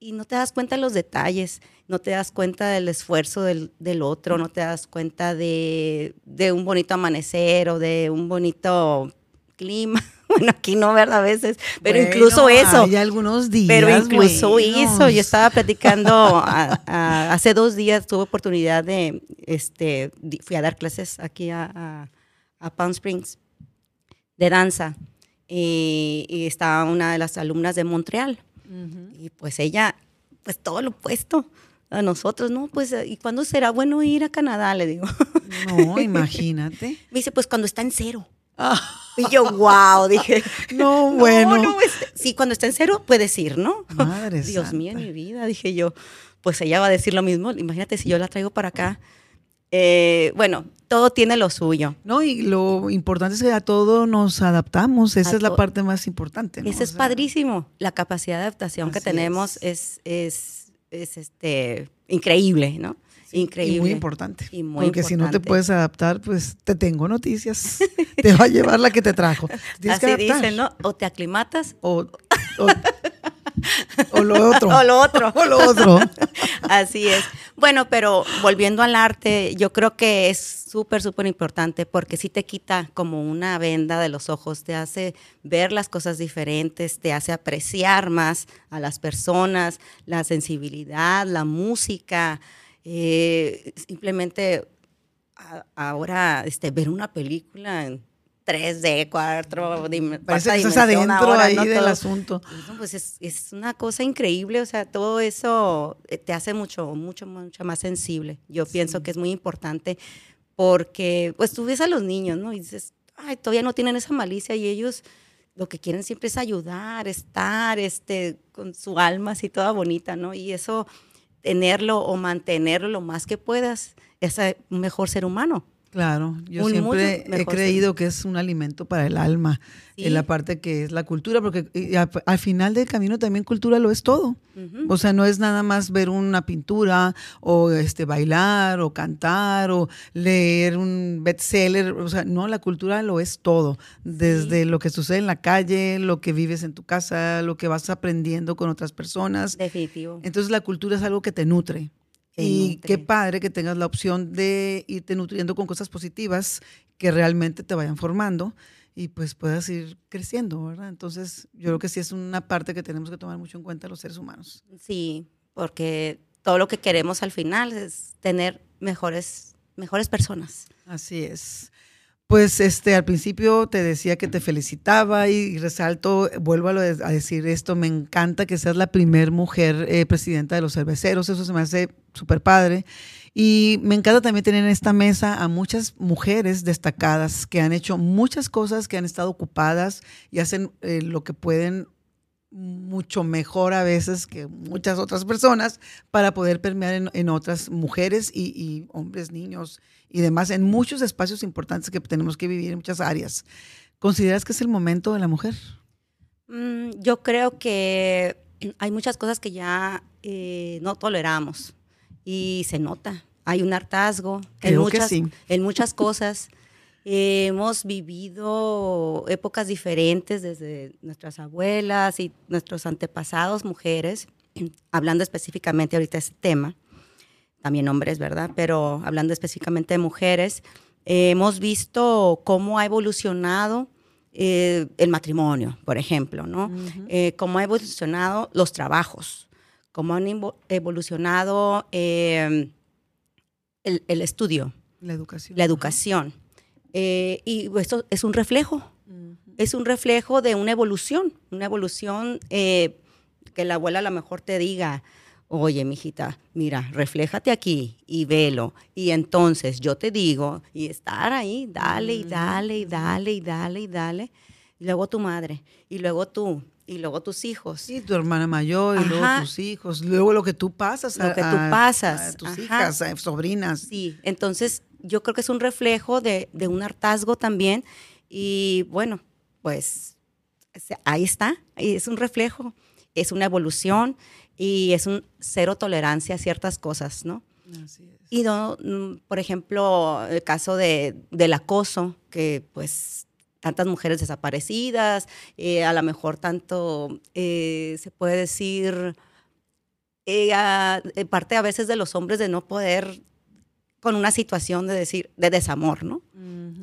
y no te das cuenta de los detalles, no te das cuenta del esfuerzo del, otro, no te das cuenta de, de, un bonito amanecer o de un bonito clima. Bueno, aquí no, ¿verdad? A veces, pero incluso eso. Hay algunos días. Pero incluso eso. Yo estaba platicando hace dos días, tuve oportunidad de, este, fui a dar clases aquí a, a, Palm Springs de danza y, estaba una de las alumnas de Montreal. Y pues ella, pues todo lo opuesto a nosotros, ¿no? Pues, ¿y cuándo será bueno ir a Canadá? Le digo. No, imagínate. Me dice, pues cuando está en cero. Y yo, wow, dije. No, bueno. No, sí, cuando está en cero puedes ir, ¿no? Madre Dios mío, mi vida, dije yo. Pues ella va a decir lo mismo. Imagínate si yo la traigo para acá. Eh, bueno, todo tiene lo suyo. No, y lo importante es que a todo nos adaptamos. Esa es la parte más importante. Eso es padrísimo. La capacidad de adaptación que tenemos es, es, es, este, increíble, ¿no? Increíble. Y muy importante. porque si no te puedes adaptar, pues te tengo noticias. te va a llevar la que te trajo. Así dicen, ¿no? O te aclimatas. O, o, lo otro. o lo otro. o lo otro. Así es. Bueno, pero volviendo al arte, yo creo que es súper, súper importante porque sí te quita como una venda de los ojos, te hace ver las cosas diferentes, te hace apreciar más a las personas, la sensibilidad, la música. Eh, simplemente ahora este, ver una película en 3D, 4, Parece que estás adentro ahí del asunto. Pues es, es, una cosa increíble, o sea, todo eso eh, te hace mucho, mucho, mucho más sensible. Yo pienso que es muy importante porque, pues tú ves a los niños, ¿no? Y dices, ay, todavía no tienen esa malicia y ellos lo que quieren siempre es ayudar, estar, este, con su alma así toda bonita, ¿no? Y eso tenerlo o mantenerlo lo más que puedas, es mejor ser humano. Claro, yo siempre he creído que es un alimento para el alma, en la parte que es la cultura, porque al final del camino también cultura lo es todo. O sea, no es nada más ver una pintura o este bailar o cantar o leer un bestseller, o sea, no, la cultura lo es todo, desde lo que sucede en la calle, lo que vives en tu casa, lo que vas aprendiendo con otras personas. Definitivo. Entonces la cultura es algo que te nutre. Y qué padre que tengas la opción de irte nutriendo con cosas positivas que realmente te vayan formando y pues puedas ir creciendo, ¿verdad? Entonces, yo creo que sí es una parte que tenemos que tomar mucho en cuenta los seres humanos. Sí, porque todo lo que queremos al final es tener mejores, mejores personas. Así es. Pues este, al principio te decía que te felicitaba y, resalto, vuelvo a, decir esto, me encanta que seas la primer mujer eh, presidenta de los cerveceros, eso se me hace súper padre. Y me encanta también tener en esta mesa a muchas mujeres destacadas que han hecho muchas cosas, que han estado ocupadas y hacen eh, lo que pueden mucho mejor a veces que muchas otras personas para poder permear en, otras mujeres y, hombres, niños y demás, en muchos espacios importantes que tenemos que vivir en muchas áreas. ¿Consideras que es el momento de la mujer? Mm, yo creo que hay muchas cosas que ya eh, no toleramos y se nota. Hay un hartazgo en muchas, en muchas cosas hemos vivido épocas diferentes desde nuestras abuelas y nuestros antepasados, mujeres, hablando específicamente ahorita de este tema, también hombres, ¿verdad? Pero hablando específicamente de mujeres, hemos visto cómo ha evolucionado eh, el matrimonio, por ejemplo, ¿no? Eh, cómo ha evolucionado los trabajos, cómo han evolucionado eh, el, el, estudio. La educación. La educación. Eh, y esto es un reflejo, es un reflejo de una evolución, una evolución eh, que la abuela a lo mejor te diga, oye, mijita, mira, refléjate aquí y velo. Y entonces yo te digo, y estar ahí, dale y dale y dale y dale y dale. Y luego tu madre, y luego tú, y luego tus hijos. Y tu hermana mayor, y luego tus hijos, luego lo que tú pasas. Lo que tú pasas. tus hijas, sobrinas. Sí, entonces yo creo que es un reflejo de, un hartazgo también. Y bueno, pues ahí está, es un reflejo, es una evolución y es un cero tolerancia a ciertas cosas, ¿no? Así es. Y no, mm, por ejemplo, el caso de, del acoso, que pues tantas mujeres desaparecidas, eh, a lo mejor tanto eh, se puede decir eh, parte a veces de los hombres de no poder con una situación de decir, de desamor, ¿no?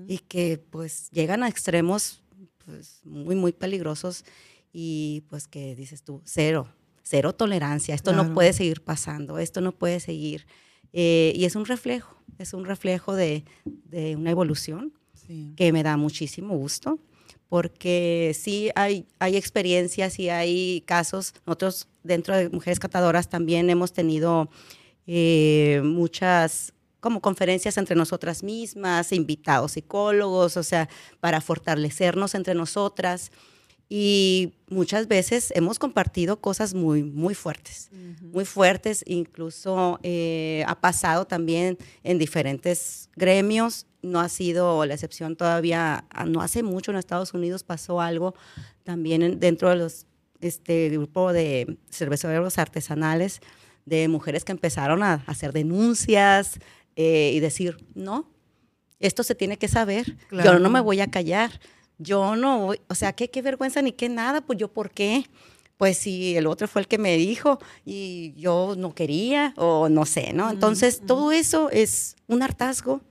Y que pues llegan a extremos pues, muy, muy peligrosos y pues que dices tú, cero, cero tolerancia, esto no puede seguir pasando, esto no puede seguir. Eh, y es un reflejo, es un reflejo de, de una evolución que me da muchísimo gusto, porque sí hay, hay experiencias y hay casos, nosotros dentro de Mujeres Catadoras también hemos tenido eh, muchas como conferencias entre nosotras mismas, invitados psicólogos, o sea, para fortalecernos entre nosotras. Y muchas veces hemos compartido cosas muy, muy fuertes, muy fuertes, incluso eh, ha pasado también en diferentes gremios, no ha sido la excepción todavía, ah, no hace mucho en Estados Unidos pasó algo también dentro de los este grupo de cerveceros artesanales de mujeres que empezaron a hacer denuncias, eh, y decir, no, esto se tiene que saber, yo no me voy a callar, yo no voy, o sea, ¿qué, qué vergüenza ni qué nada, pues yo por qué, pues si el otro fue el que me dijo y yo no quería o no sé, ¿no? Entonces, todo eso es un hartazgo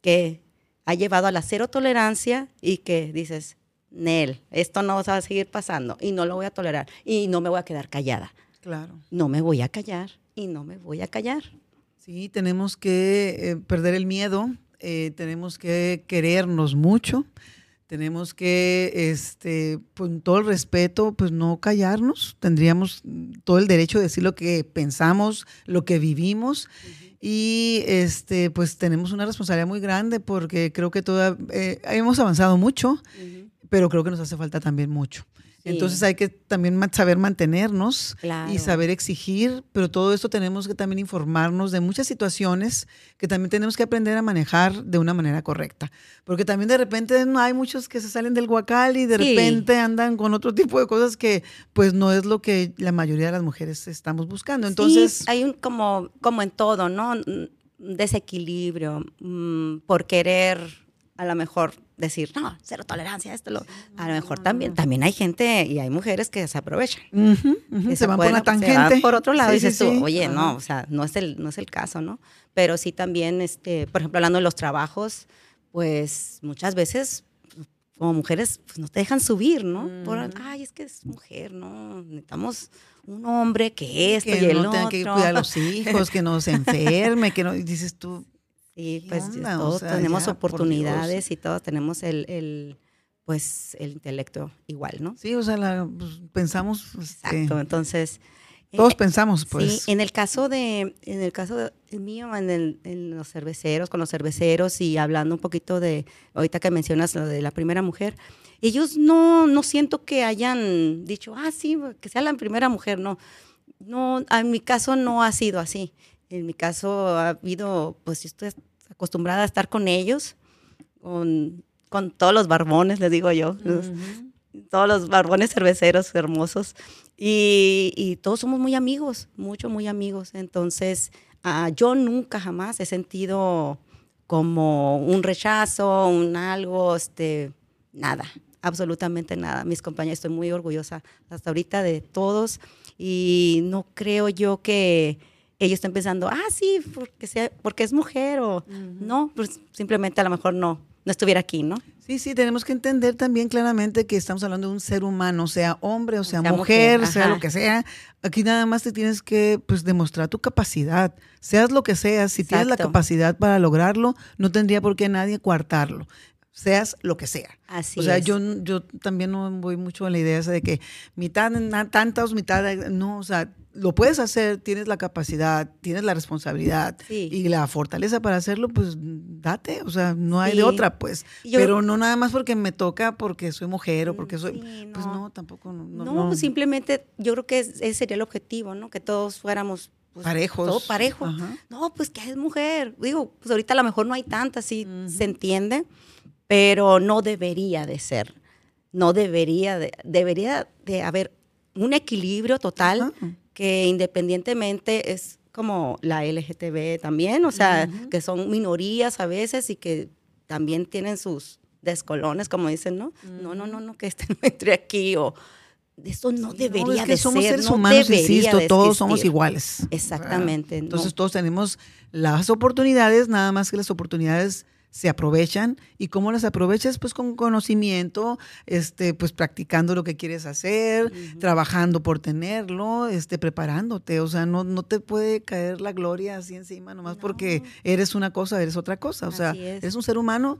que ha llevado a la cero tolerancia y que dices, Nel, esto no va a seguir pasando y no lo voy a tolerar y no me voy a quedar callada. Claro. No me voy a callar y no me voy a callar. Sí, tenemos que eh, perder el miedo, eh, tenemos que querernos mucho, tenemos que, este, con todo el respeto, pues no callarnos, tendríamos todo el derecho de decir lo que pensamos, lo que vivimos. Y este, pues tenemos una responsabilidad muy grande porque creo que toda, eh, hemos avanzado mucho, pero creo que nos hace falta también mucho. Entonces hay que también saber mantenernos y saber exigir, pero todo esto tenemos que también informarnos de muchas situaciones que también tenemos que aprender a manejar de una manera correcta. Porque también de repente no hay muchos que se salen del guacal y de repente andan con otro tipo de cosas que pues no es lo que la mayoría de las mujeres estamos buscando. Entonces sí, hay un como, como en todo, ¿no? desequilibrio mm, por querer a lo mejor decir, no, cero tolerancia, esto lo. a lo mejor también, también hay gente y hay mujeres que se aprovechan. se, van por una tangente. por otro lado, dices tú, oye, no, o sea, no es, el, no es el caso, ¿no? Pero sí también, este, por ejemplo, hablando de los trabajos, pues muchas veces como mujeres pues no te dejan subir, ¿no? Por, ay, es que es mujer, ¿no? Necesitamos un hombre que esto que y el no tenga que cuidar a los hijos, que no se enferme, que no, dices tú, Sí, pues todos tenemos oportunidades y todos tenemos el, pues el intelecto igual, ¿no? Sí, o sea, pues, pensamos. Este, Exacto, entonces. Todos eh, pensamos, pues. Sí, en el caso de, en el caso mío, en, en, los cerveceros, con los cerveceros y hablando un poquito de, ahorita que mencionas lo de la primera mujer, ellos no, no siento que hayan dicho, ah, sí, que sea la primera mujer, no. No, en mi caso no ha sido así. En mi caso ha habido, pues yo estoy acostumbrada a estar con ellos, con, con todos los barbones, les digo yo, todos los barbones cerveceros hermosos. Y, y, todos somos muy amigos, mucho, muy amigos. Entonces, uh, yo nunca jamás he sentido como un rechazo, un algo, este, nada, absolutamente nada. Mis compañeros, estoy muy orgullosa hasta ahorita de todos y no creo yo que ellos estén pensando, ah, sí, porque, sea, porque es mujer o no, pues simplemente a lo mejor no, no estuviera aquí, ¿no? Sí, sí, tenemos que entender también claramente que estamos hablando de un ser humano, sea hombre o sea, mujer, sea lo que sea. Aquí nada más te tienes que pues, demostrar tu capacidad. Seas lo que seas, si tienes la capacidad para lograrlo, no tendría por qué nadie coartarlo seas lo que sea. Así o sea, yo, yo también no voy mucho a la idea esa de que mitad, tantas, mitad, no, o sea, lo puedes hacer, tienes la capacidad, tienes la responsabilidad y la fortaleza para hacerlo, pues date, o sea, no hay de otra, pues. Pero no nada más porque me toca, porque soy mujer o porque soy, pues no, tampoco. No, no, pues simplemente yo creo que ese sería el objetivo, ¿no? Que todos fuéramos pues, parejos. Todo parejo. No, pues que es mujer. Digo, pues ahorita a lo mejor no hay tantas, sí se entiende, pero no debería de ser. No debería de, debería de haber un equilibrio total que independientemente es como la LGTB también, o sea, que son minorías a veces y que también tienen sus descolones, como dicen, ¿no? No, no, no, no, que este no entre aquí o eso no debería no, es que somos seres humanos, insisto, todos somos iguales. Exactamente. Entonces todos tenemos las oportunidades, nada más que las oportunidades se aprovechan y cómo las aprovechas pues con conocimiento, este pues practicando lo que quieres hacer, trabajando por tenerlo, este preparándote, o sea, no, no te puede caer la gloria así encima nomás porque eres una cosa, eres otra cosa, o sea, eres un ser humano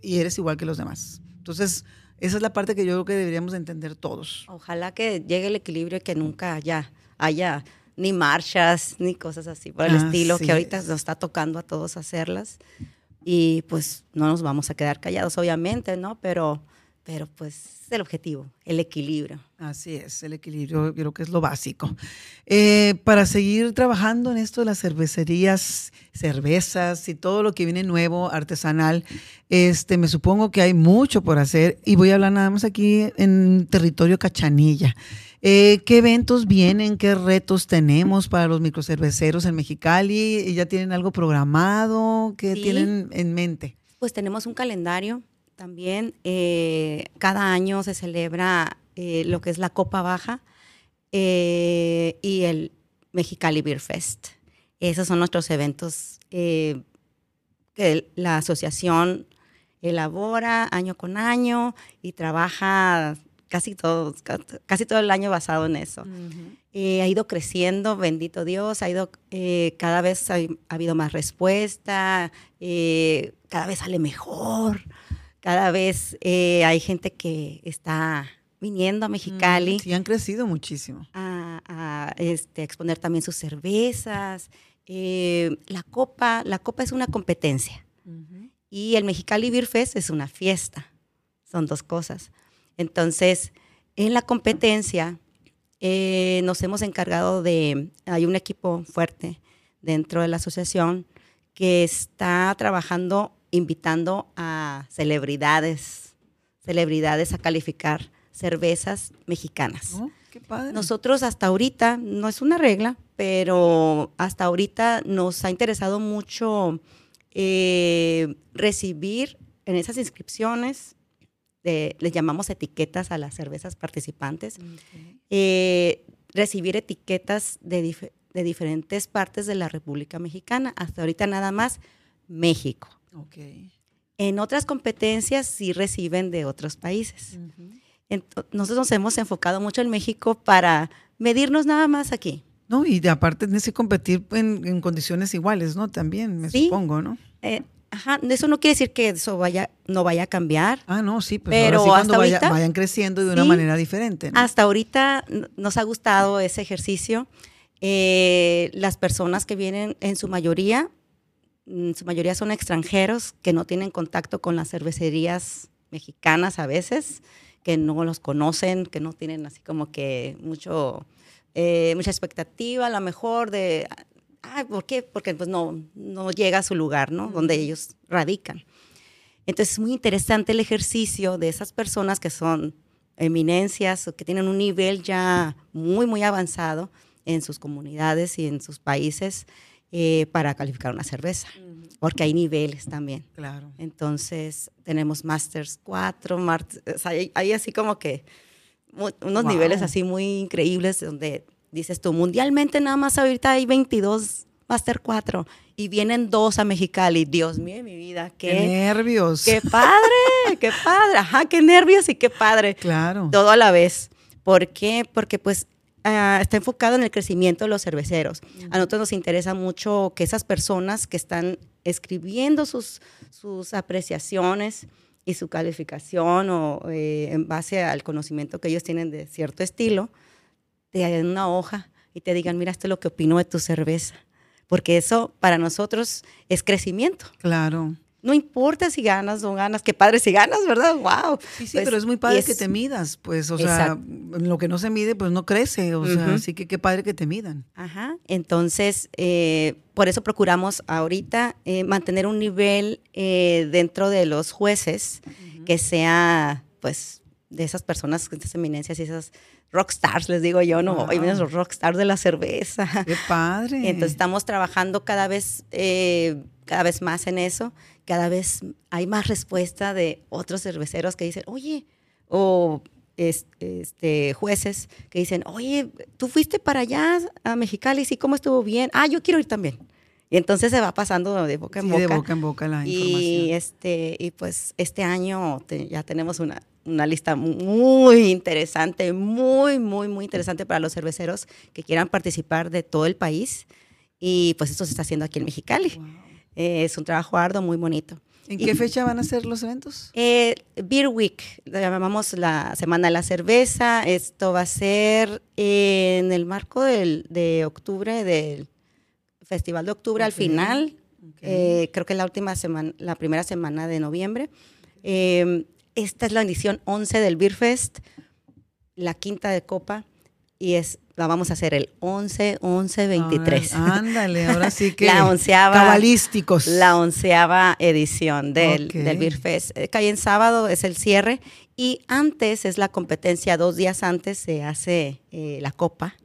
y eres igual que los demás. Entonces, esa es la parte que yo creo que deberíamos entender todos. Ojalá que llegue el equilibrio y que nunca haya haya ni marchas ni cosas así por el estilo que ahorita nos está tocando a todos hacerlas y pues no nos vamos a quedar callados, obviamente, ¿no? Pero, pero pues es el objetivo, el equilibrio. Así es, el equilibrio yo creo que es lo básico. Eh, para seguir trabajando en esto de las cervecerías, cervezas y todo lo que viene nuevo, artesanal, este, me supongo que hay mucho por hacer y voy a hablar nada más aquí en territorio Cachanilla. Eh, ¿Qué eventos vienen? ¿Qué retos tenemos para los microcerveceros en Mexicali? ¿Ya tienen algo programado? ¿Qué tienen en mente? Pues tenemos un calendario también. Eh, cada año se celebra eh, lo que es la Copa Baja y el Mexicali Beer Fest. Esos son nuestros eventos que la asociación elabora año con año y trabaja casi todo, casi todo el año basado en eso. Eh, ha ido creciendo, bendito Dios, ha ido, eh, cada vez ha, habido más respuesta, eh, cada vez sale mejor, cada vez hay gente que está viniendo a Mexicali. sí, han crecido muchísimo. A, este, exponer también sus cervezas. la, copa, la copa es una competencia y el Mexicali Beer Fest es una fiesta. Son dos cosas. Entonces, en la competencia eh, nos hemos encargado de, hay un equipo fuerte dentro de la asociación que está trabajando, invitando a celebridades, celebridades a calificar cervezas mexicanas. Oh, qué padre. Nosotros hasta ahorita, no es una regla, pero hasta ahorita nos ha interesado mucho eh, recibir en esas inscripciones les llamamos etiquetas a las cervezas participantes, eh, recibir etiquetas de, de, diferentes partes de la República Mexicana. Hasta ahorita nada más México. En otras competencias sí reciben de otros países. nosotros nos hemos enfocado mucho en México para medirnos nada más aquí. No, y de aparte tienes que competir en, condiciones iguales, ¿no? También, me supongo, ¿no? Eh, ajá, eso no quiere decir que eso vaya, no vaya a cambiar. Ah, no, sí, pues pero cuando vayan creciendo de una manera diferente. Hasta ahorita nos ha gustado ese ejercicio. Eh, las personas que vienen en su mayoría, en su mayoría son extranjeros que no tienen contacto con las cervecerías mexicanas a veces, que no los conocen, que no tienen así como que mucho, eh, mucha expectativa a lo mejor de, ¿por qué? Porque pues no, no llega a su lugar, ¿no? Donde ellos radican. Entonces es muy interesante el ejercicio de esas personas que son eminencias o que tienen un nivel ya muy, muy avanzado en sus comunidades y en sus países eh, para calificar una cerveza, porque hay niveles también. Claro. Entonces, tenemos Masters 4, hay, así como que unos niveles así muy increíbles donde dices tú, mundialmente nada más ahorita hay 22 Master 4 y vienen dos a Mexicali. Dios mío, mi vida, qué, qué nervios. Qué padre, qué padre. Ajá, qué nervios y qué padre. Claro. Todo a la vez. ¿Por qué? Porque pues Ah, está enfocado en el crecimiento de los cerveceros. A nosotros nos interesa mucho que esas personas que están escribiendo sus, sus apreciaciones y su calificación o eh, en base al conocimiento que ellos tienen de cierto estilo, te den una hoja y te digan, mira, esto es lo que opino de tu cerveza. Porque eso para nosotros es crecimiento. Claro. No importa si ganas o ganas, qué padre si ganas, ¿verdad? ¡Wow! Sí, sí, pues, pero es muy padre que te midas, pues, o sea, lo que no se mide, pues no crece, o sea, así que qué padre que te midan. Ajá, entonces, eh, por eso procuramos ahorita eh, mantener un nivel eh, dentro de los jueces que sea, pues, de esas personas, de esas eminencias y esas rockstars, les digo yo, no, hoy vienen los rockstars de la cerveza. ¡Qué padre! Entonces estamos trabajando cada vez, cada vez más en eso cada vez hay más respuesta de otros cerveceros que dicen, oye, o este, jueces que dicen, oye, tú fuiste para allá a Mexicali, sí, ¿cómo estuvo bien? Ah, yo quiero ir también. Y entonces se va pasando de boca en boca. De boca en boca la información. Y, este, y pues este año ya tenemos una, una lista muy interesante, muy, muy, muy interesante para los cerveceros que quieran participar de todo el país. Y pues esto se está haciendo aquí en Mexicali. Eh, es un trabajo arduo, muy bonito. ¿En qué fecha van a ser los eventos? Eh, Beer Week, lo llamamos la Semana de la Cerveza. Esto va a ser en el marco del, de octubre, del Festival de Octubre al final. Eh, creo que la última semana, la primera semana de noviembre. Esta es la edición 11 del Beer Fest, la quinta de Copa, y es la vamos a hacer el 11, 11, 23. ándale, ahora sí que la onceava, cabalísticos. La onceava edición del, del Beer Fest. Eh, cae en sábado, es el cierre. Y antes es la competencia, dos días antes se hace eh, la copa.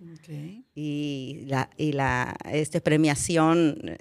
Y la, y la este, premiación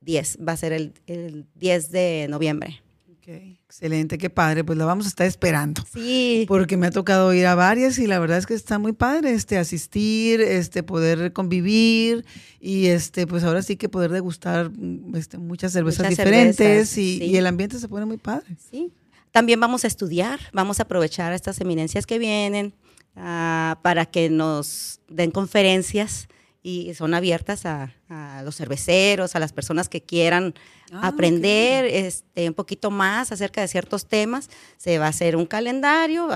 10, eh, va a ser el, el 10 de noviembre excelente, qué padre. Pues la vamos a estar esperando. Sí. Porque me ha tocado ir a varias y la verdad es que está muy padre este asistir, este poder convivir y este pues ahora sí que poder degustar este, muchas cervezas diferentes y, el ambiente se pone muy padre. Sí. También vamos a estudiar, vamos a aprovechar estas eminencias que vienen ah, para que nos den conferencias y son abiertas a, los cerveceros, a las personas que quieran ah, aprender este, un poquito más acerca de ciertos temas. Se va a hacer un calendario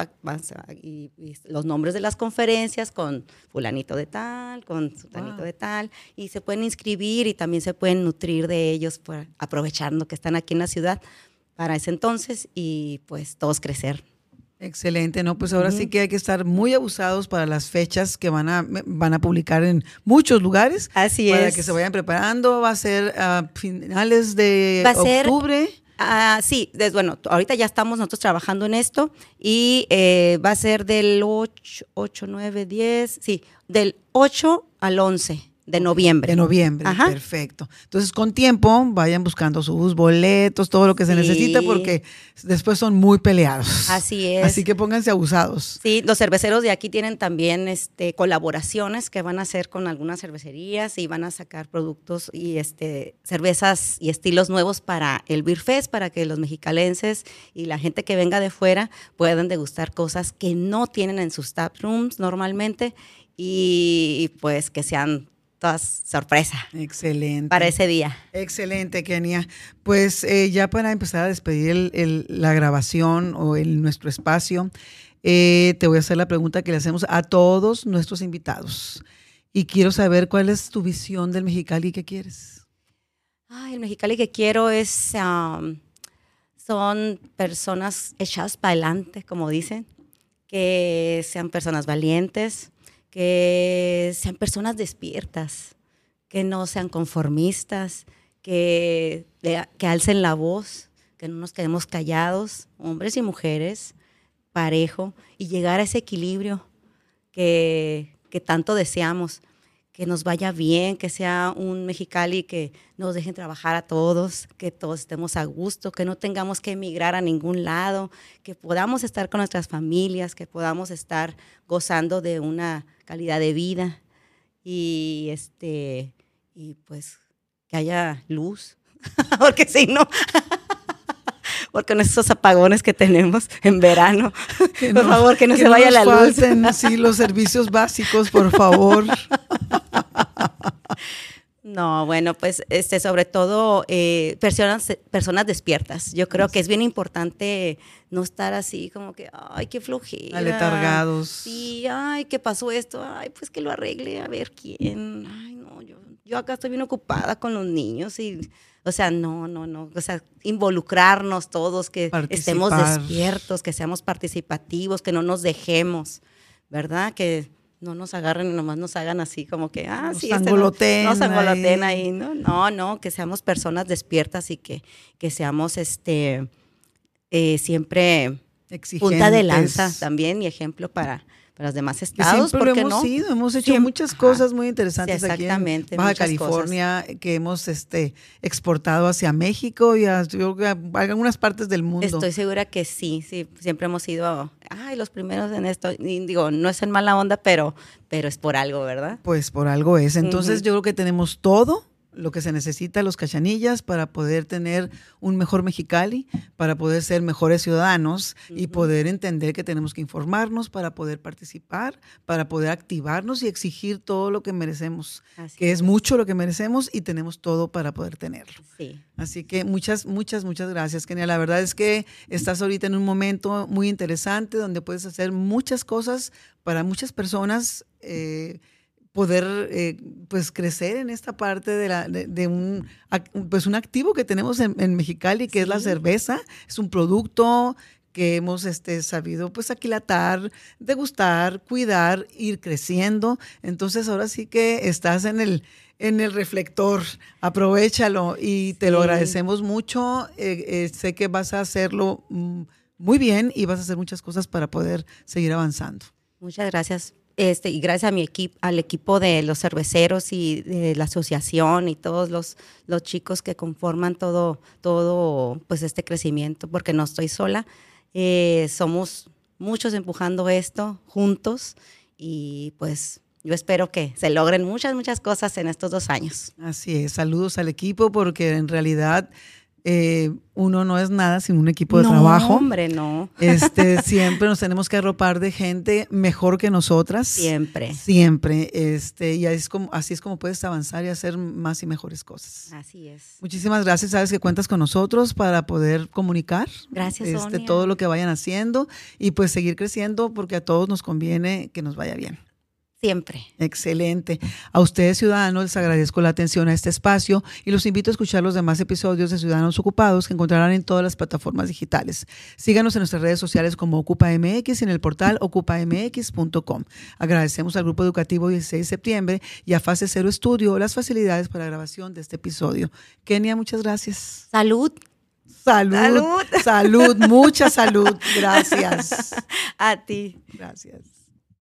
y, los nombres de las conferencias con fulanito de tal, con sultanito de tal, y se pueden inscribir y también se pueden nutrir de ellos aprovechando que están aquí en la ciudad para ese entonces y pues todos crecer. Excelente, ¿no? Pues ahora sí que hay que estar muy abusados para las fechas que van a, van a publicar en muchos lugares. Así es. Para que se vayan preparando. Va a ser a finales de octubre. Ah, sí, bueno, ahorita ya estamos nosotros trabajando en esto y eh, va a ser del 8, 8, 9, 10, sí, del 8 al 11 de noviembre. De noviembre, perfecto. Entonces, con tiempo, vayan buscando sus boletos, todo lo que se necesita, porque después son muy peleados. Así es. Así que pónganse abusados. Sí, los cerveceros de aquí tienen también este, colaboraciones que van a hacer con algunas cervecerías y van a sacar productos y este, cervezas y estilos nuevos para el Beer Fest, para que los mexicalenses y la gente que venga de fuera puedan degustar cosas que no tienen en sus tap rooms normalmente y pues que sean todas sorpresa. Excelente. Para ese día. Excelente, Kenia. Pues eh, ya para empezar a despedir la grabación o el, nuestro espacio, eh, te voy a hacer la pregunta que le hacemos a todos nuestros invitados. Y quiero saber cuál es tu visión del Mexicali y qué quieres. Ay, el Mexicali que quiero es, son personas echadas para adelante, como dicen, que sean personas valientes, que sean personas despiertas, que no sean conformistas, que, que alcen la voz, que no nos quedemos callados, hombres y mujeres, parejo, y llegar a ese equilibrio que, que tanto deseamos que nos vaya bien, que sea un Mexicali que nos dejen trabajar a todos, que todos estemos a gusto, que no tengamos que emigrar a ningún lado, que podamos estar con nuestras familias, que podamos estar gozando de una calidad de vida y este y pues que haya luz, porque si no porque con esos apagones que tenemos en verano, por favor, que no se vaya la luz. sí, los servicios básicos, por favor. No, bueno, pues este, sobre todo eh, personas, personas despiertas. Yo creo que es bien importante no estar así como que, ay, qué flojera. Aletargados. Sí, ay, ¿qué pasó esto? Ay, pues que lo arregle, a ver quién. Ay, no, yo, yo acá estoy bien ocupada con los niños y, o sea, no, no, no. O sea, involucrarnos todos, que estemos despiertos, que seamos participativos, que no nos dejemos, ¿verdad? Que no nos agarren y nomás nos hagan así como que, ah, sí, este nos ahí. ¿no? No, no, que seamos personas despiertas y que, que seamos este eh, siempre punta de lanza también y ejemplo para, para los demás estados. Siempre lo hemos sido, hemos hecho muchas cosas muy interesantes aquí en Baja California que hemos este, exportado hacia México y a, algunas partes del mundo. Estoy segura que sí, sí, siempre hemos sido, ay, los primeros en esto. digo, no es en mala onda, pero, pero es por algo, ¿verdad? Pues por algo es. Entonces yo creo que tenemos todo lo que se necesita los cachanillas para poder tener un mejor Mexicali, para poder ser mejores ciudadanos y poder entender que tenemos que informarnos para poder participar, para poder activarnos y exigir todo lo que merecemos, que es. mucho lo que merecemos y tenemos todo para poder tenerlo. Así que muchas, muchas, muchas gracias, Kenia. La verdad es que estás ahorita en un momento muy interesante donde puedes hacer muchas cosas para muchas personas. Eh, poder eh, pues crecer en esta parte de, la, de, un, pues un activo que tenemos en, Mexicali, que es la cerveza. Es un producto que hemos este, sabido pues aquilatar, degustar, cuidar, ir creciendo. Entonces ahora sí que estás en el, en el reflector, aprovechalo y te lo agradecemos mucho. Eh, eh, sé que vas a hacerlo mm, muy bien y vas a hacer muchas cosas para poder seguir avanzando. Muchas gracias este, y gracias a mi equipo, al equipo de los cerveceros y de la asociación y todos los, los chicos que conforman todo, todo pues este crecimiento, porque no estoy sola, eh, somos muchos empujando esto juntos y pues yo espero que se logren muchas, muchas cosas en estos dos años. Así es, saludos al equipo porque en realidad eh, uno no es nada sin un equipo de no, trabajo. hombre, no. Este, siempre nos tenemos que arropar de gente mejor que nosotras. Siempre. Siempre. Este, y así es, como, así es como puedes avanzar y hacer más y mejores cosas. Así es. Muchísimas gracias. Sabes que cuentas con nosotros para poder comunicar. Gracias, este, Todo lo que vayan haciendo y pues seguir creciendo porque a todos nos conviene que nos vaya bien. Siempre. Excelente. A ustedes, ciudadanos, les agradezco la atención a este espacio y los invito a escuchar los demás episodios de Ciudadanos Ocupados que encontrarán en todas las plataformas digitales. Síganos en nuestras redes sociales como OcupaMX y en el portal ocupamx.com. Agradecemos al Grupo Educativo 16 de septiembre y a Fase Cero Estudio las facilidades para la grabación de este episodio. Kenia, muchas gracias. Salud. Salud. Salud. Salud. Mucha salud. Gracias. A ti. Gracias.